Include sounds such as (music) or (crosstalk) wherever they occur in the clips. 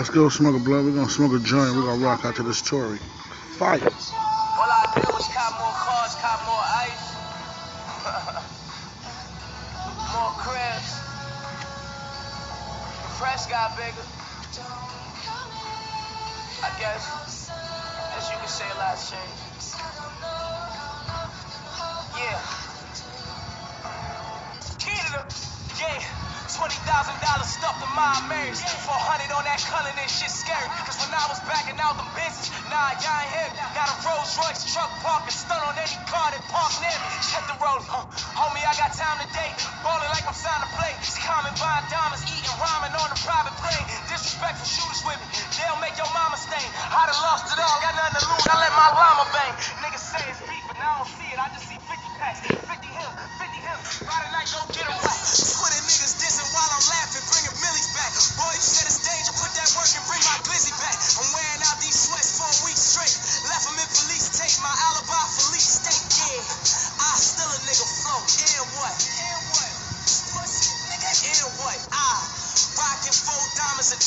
Let's go smoke a blunt. We're gonna smoke a joint. We're gonna rock out to this Tory. Fire. All I cop more cars, cop more ice. (laughs) more cribs. Press got bigger. I guess, as you can say, a lot's changed. Four hundred on that culling, this shit scary. Cause when I was backing out them business, nah, y'all ain't here. Got a Rolls Royce truck parking, stun on any car that park near me. Check the road, huh? homie, I got time today. Ballin' like I'm signed to play. It's common buying diamonds, eating ramen on a private plane. Disrespectful shooters with me, they'll make your mama stain. I done lost it all, got nothing to lose. I let my llama bang.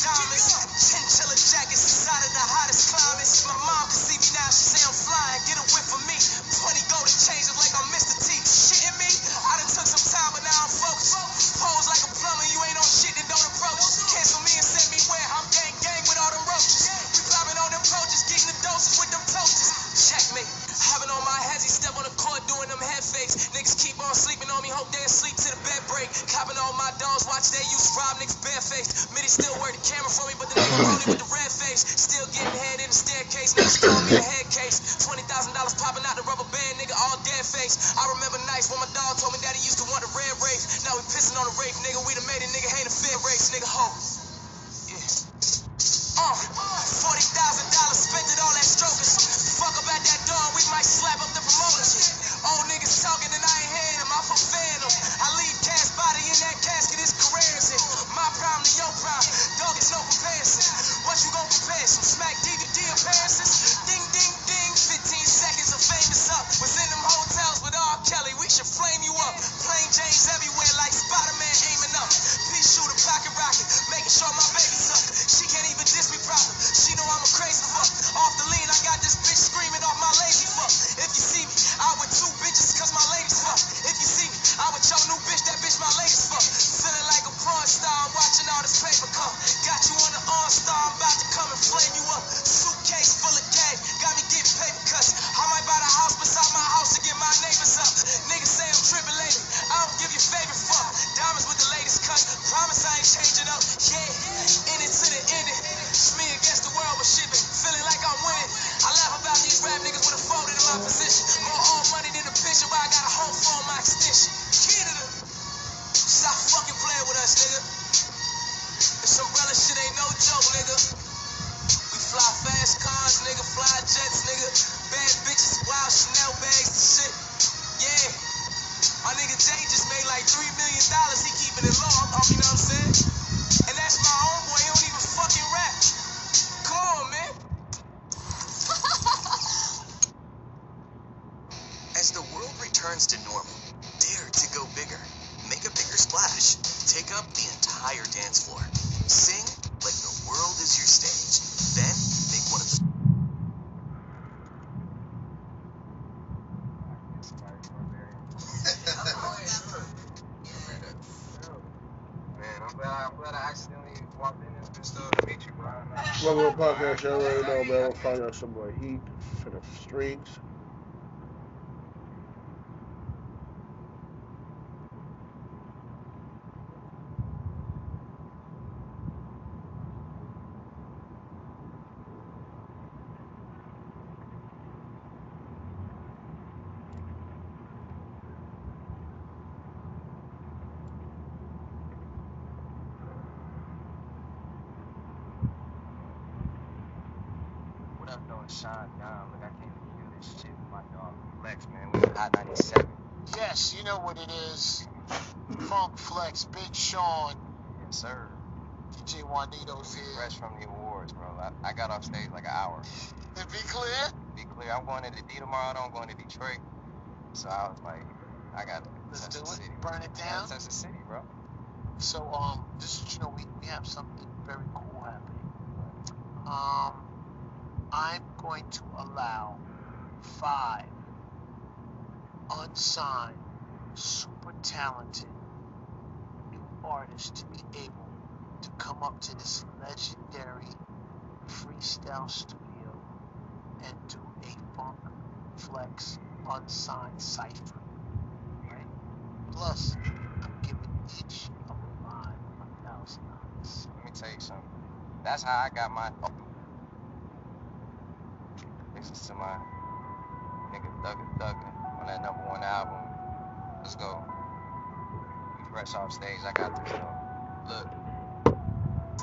Diamonds Still getting head in the staircase, me the head case. Twenty thousand dollars popping out the rubber band, nigga, all dead face. I remember nights when my dog told me that he used to want a red race. Now we pissing on the rape, nigga. We done made a nigga hate a fair race, nigga. Ho. Yeah. Uh, forty thousand dollars spent it all that strokers. Fuck about that dog, we might slap up the promoters. Old niggas talking and I ain't hearing them. I for phantom. I leave cash body in that casket. His career in. My problem to your problem. Dog is no comparison. Diamonds with the latest cut, promise I ain't changing up. Yeah, in it to the. It's me against the world, shit been feeling like I'm winning. I laugh about these rap niggas with a folded in my position. More old money than a picture, but I got a home for my extension. Canada, stop fucking playing with us, nigga. This umbrella shit ain't no joke, nigga. We fly fast cars, nigga, fly jets, nigga. Bad bitches, wild Chanel bags and shit. Yeah. My nigga Jay just made like three million dollars. He keeping it low. I'm, you know what I'm saying? And that's my homeboy. He don't even fucking rap. Come on, man. (laughs) As the world returns to normal, dare to go bigger. Make a bigger splash. Take up the entire dance floor. Sing like the world is your stage. Then make one of the Man, I'm glad, I'm glad I accidentally walked in this bitch though to meet you, bro. Welcome to the podcast. You already know, man. We'll find out some more heat for the streets. What up, though? It's Sean Don. Look, I came to kill this shit with my dog Flex, man. We was Hot 97. Yes, you know what it is. Funk Flex, Big Sean, Yes, sir. DJ Juanito's here. Fresh from the awards, bro. I, I got off stage like an hour. And be clear, Be clear, I'm going to the D tomorrow. I'm going to Detroit. So I was like, I got to let's do it. city. Burn it down. touch the city, bro. So, um, this is, you know, we, we have something very cool happening. Um, I'm going to allow five unsigned, super talented new artists to be able to come up to this legendary freestyle studio and do a funk flex unsigned cipher. Right? Plus, I'm giving each of live a thousand dollars. Let me tell you something. That's how I got my. Listen to my nigga Thugger Thugger on that number one album. Let's go. We fresh off stage. I got this. Look.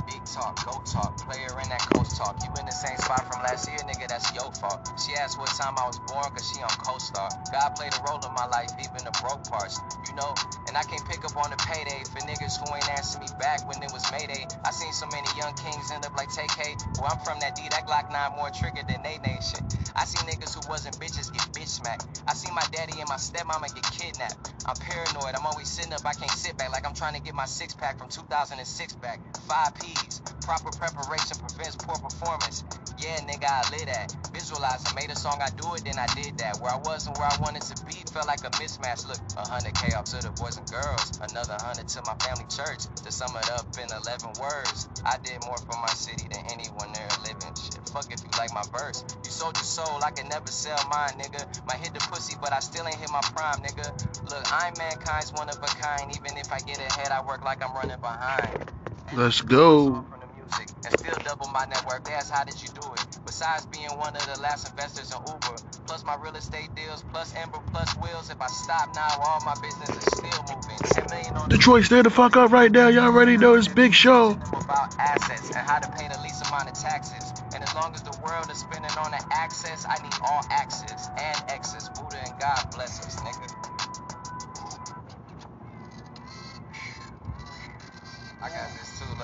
Big talk, go talk, player in that coast talk. You in the same spot from last year, nigga, that's your fault. She asked what time I was born, cause she on co-star. God played a role in my life, even the broke parts, you know? And I can't pick up on the payday for niggas who ain't answer me back when it was Mayday. I seen so many young kings end up like TK. Where I'm from, that D, that Glock 9 more trigger than they nation. I see niggas who wasn't bitches get bitch smacked. I see my daddy and my stepmama get kidnapped. I'm paranoid, I'm always sitting up, I can't sit back like I'm trying to get my six pack from 2006 back. Five P's, proper preparation prevents poor performance. Yeah, nigga, I live that. Visualize, I made a song, I do it, then I did that. Where I was and where I wanted to be felt like a mismatch. Look, 100K off to the boys and girls, another 100 to my family church. To sum it up in 11 words, I did more for my city than anyone there living. Shit, fuck if you like my verse. You sold your soul, I can never sell mine, nigga. Might hit the pussy, but I still ain't hit my prime, nigga. Look, I'm mankind's one of a kind. Even if I get ahead, I work like I'm running behind. Let's go. From the music and still double my net worth. They how did you do it? Besides being one of the last investors in Uber, plus my real estate deals, plus Ember, plus Wheels. If I stop now, all my business is still moving. 10 million on the Detroit, stay the fuck up right now. Y'all already know this big show. about assets and how to pay the least amount of taxes. And as long as the world is spending on the access, I need all access and excess. Buddha and God bless us, nigga.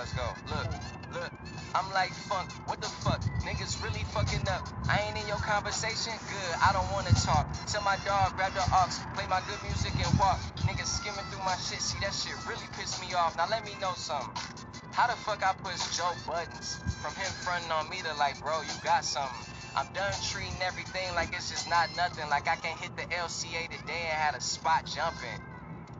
Let's go. Look, look. I'm like funk. What the fuck? Niggas really fucking up. I ain't in your conversation. Good. I don't wanna talk. Tell my dog grab the ox, play my good music and walk. Niggas skimming through my shit. See that shit really pissed me off. Now let me know something. How the fuck I push Joe Budden from him fronting on me to like, bro, you got something. I'm done treating everything like it's just not nothing. Like I can hit the LCA today and had a spot jumping.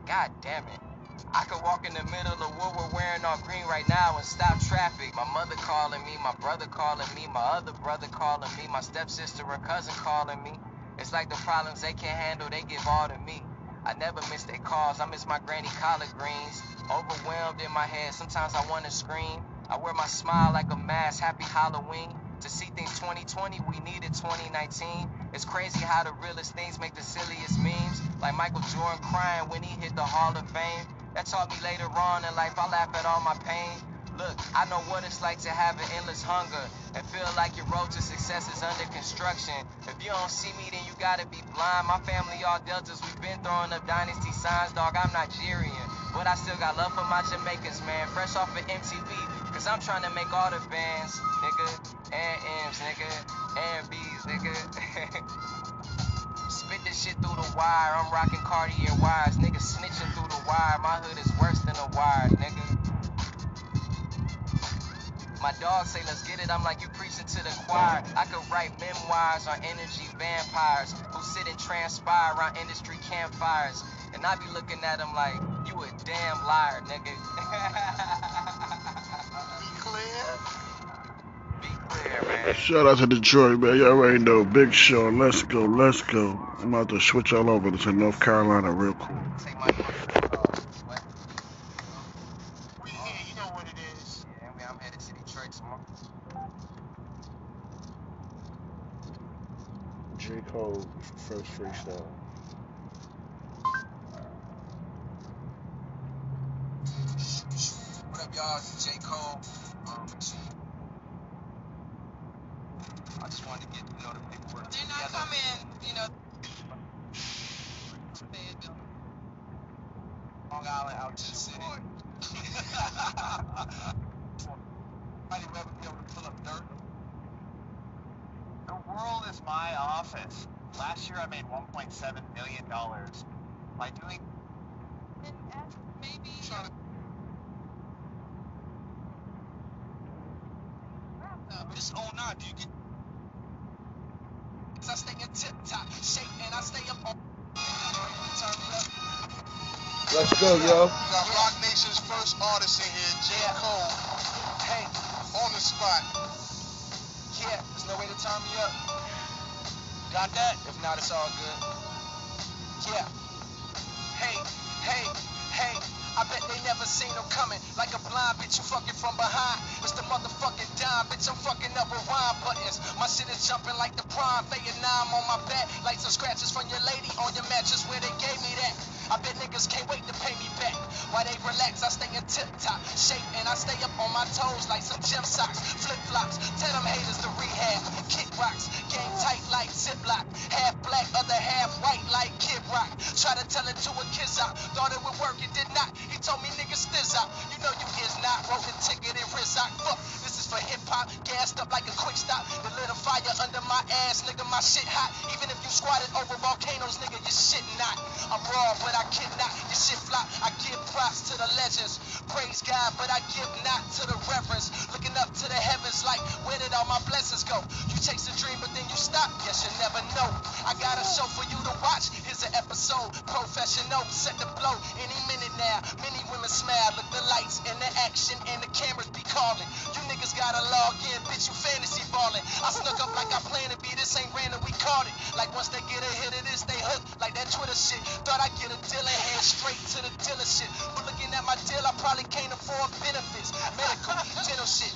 God damn it. I could walk in the middle of what we're wearing all green right now and stop traffic. My mother calling me, my brother calling me, my other brother calling me, my stepsister and cousin calling me. It's like the problems they can't handle, they give all to me. I never miss their calls, I miss my granny collard greens. Overwhelmed in my head, sometimes I wanna scream. I wear my smile like a mask, happy Halloween. To see things 2020, we needed 2019. It's crazy how the realest things make the silliest memes. Like Michael Jordan crying when he hit the Hall of Fame. That taught me later on in life I laugh at all my pain. Look, I know what it's like to have an endless hunger and feel like your road to success is under construction. If you don't see me, then you gotta be blind. My family all deltas, we've been throwing up dynasty signs, dog. I'm Nigerian, but I still got love for my Jamaicans, man. Fresh off of MTV, cause I'm trying to make all the bands, nigga, and M's, nigga, and B's, nigga. (laughs) This shit through the wire. I'm rocking Cartier wires. Niggas snitching through the wire. My hood is worse than a wire, nigga. My dog say, let's get it. I'm like, you preaching to the choir. I could write memoirs on energy vampires who sit and transpire around industry campfires. And I be looking at them like, you a damn liar, nigga. (laughs) Be clear? Be clear, man. Shout out to Detroit, man. Y'all already know. Big show. Let's go. Let's go. I'm about to switch all over to North Carolina real quick. Take my sweat. We here, you know what it is. Yeah, I'm headed to Detroit tomorrow. J. Cole, first freestyle. What up, y'all? It's J. Cole. Um, I just wanted to get, you know, the paperwork They're not together. coming, you know. Long Island out to the city. Might (laughs) even be able to pull up dirt. The world is my office. Last year I made 1.7 million dollars by doing And ask maybe. Trying to-. This all night, do you get? I stay in tip top shape and I stay up on. Let's go, yo. We got Roc Nation's first artist in here, J. Yeah. Cole, Hey, on the spot. yeah, there's no way to turn me up. Got that? If not, it's all good. Yeah. Hey, hey, hey. I bet they never seen him coming. Like a blind bitch, you fucking from behind. It's the motherfucking dime, bitch. I'm fucking up with wine buttons. My shit is jumping like the prime. Vietnam on my back. Like some scratches from your lady on your mattress where they gave me that. I bet niggas can't wait to pay me back. While they relax, I stay in tip top shape and I stay up on my toes like some gym socks. Flip flops, tell them haters to rehab. Kick rocks, game tight like Ziploc. Half black, other half white like Kid Rock. Try to tell it to a kiss out. Thought it would out. Fuck, this is for hip hop. Gassed up like a quick stop. The little fire under my ass, nigga, my shit hot. Even if you squatted over volcanoes, nigga, your shit not. I'm raw, but I kidnap. Your shit flop. I give props to the legends. Praise God, but I give not to the reverence. Looking up to the heavens like, where did all my blessings go? Chase a dream, but then you stop. Guess you never know. I got a show for you to watch. Here's an episode. Professional, set the blow. Any minute now. Many women smile. Look the lights and the action and the cameras be calling. You niggas gotta log in, bitch. You fantasy balling. I snuck up like I planned to be. This ain't random. We caught it. Like once they get a hit of this, they hook like that Twitter shit. Thought I'd get a deal and head straight to the dealership. But looking at my deal, I probably can't afford benefits. Medical, dental shit.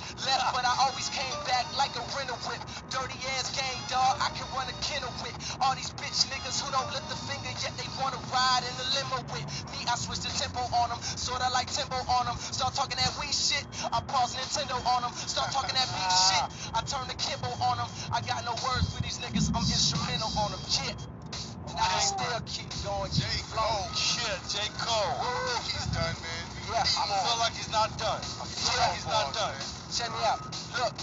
Limo with me. I switch the tempo on them, sorta like tempo on them. Start talking that weed shit, I pause Nintendo on them. Start talking that beat shit, I turn the Kimbo on them. I got no words for these niggas, I'm instrumental on them. Yeah. And I still keep going, J. Cole. Shit, J. Cole. He's done, man. Yeah, I feel like he's not done. I feel like he's not done. Check me out. Look,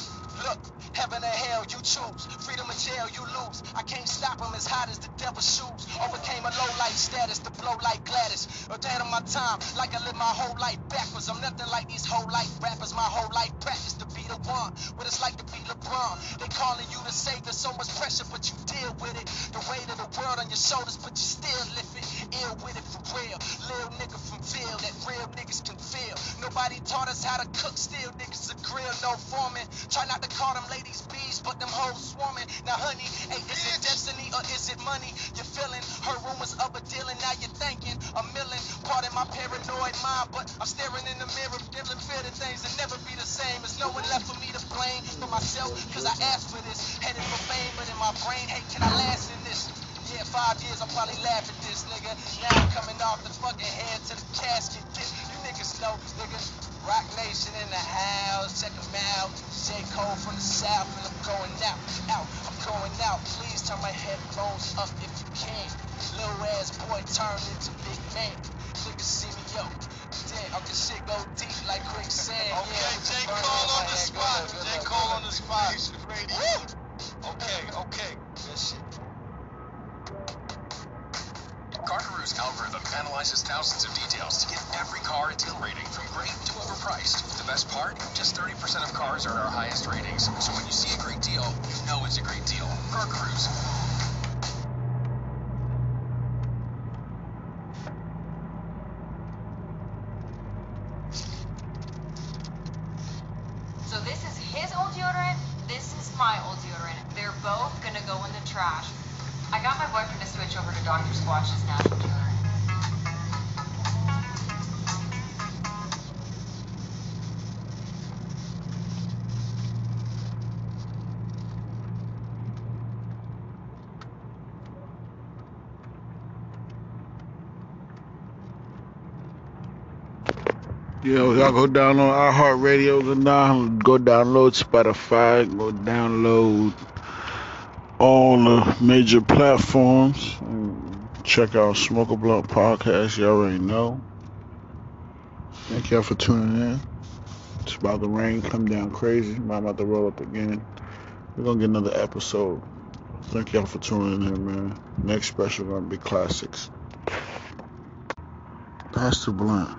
look. Heaven or hell, you choose. Freedom or jail, you lose. I can't stop him as hot as the devil's shoes. Overcame a low life status to blow like Gladys. Ahead of my time, like I live my whole life backwards. I'm nothing like these whole life rappers. My whole life practice to be the one. What it's like to be LeBron. They calling you the savior, so much pressure, but you deal with it. The weight of the world on your shoulders, but you still lift it. Ill with it for real. Little nigga from Phil that real niggas can feel. Nobody taught us how to cook, still niggas a grill, no foreman. Try not to call them ladies bees, but them hoes swarming. Now, honey, hey, is it destiny or is it money? You're feeling, heard rumors of a deal, and now you're thinking a million. Pardon my paranoid mind, but I'm staring in the mirror, feeling fear that things will never be the same. There's no one left for me to blame for myself, cause I asked for this. Headed for fame, but in my brain, hey, can I last in this? Yeah, five years, I'll probably laugh at this, nigga. Now I'm coming off the fucking head to the casket. J. Cole from the South, and I'm going out, out. I'm going out. Please turn my headphones up if you can. Little ass boy turned into big man. Niggas see me, yo. Damn, okay, shit go deep like quicksand. Okay, yeah, J. Cole on the spot. J. Cole on the spot. Okay, okay. Analyzes thousands of details to give every car a deal rating from great to overpriced. The best part? Just 30% of cars earn our highest ratings. So when you see a great deal, you know it's a great deal. CarGurus. So this is his old deodorant. This is my old deodorant. They're both gonna go in the trash. I got my boyfriend to switch over to Dr. Squatch's natural deodorant. Yo, y'all go download iHeartRadio, go down, go download Spotify, go download all the major platforms. Check out Smoke a Blunt Podcast. Y'all already know. Thank y'all for tuning in. It's about to rain, come down crazy. I'm about to roll up again. We're gonna get another episode. Thank y'all for tuning in, man. Next special gonna be classics. Pastor Blunt.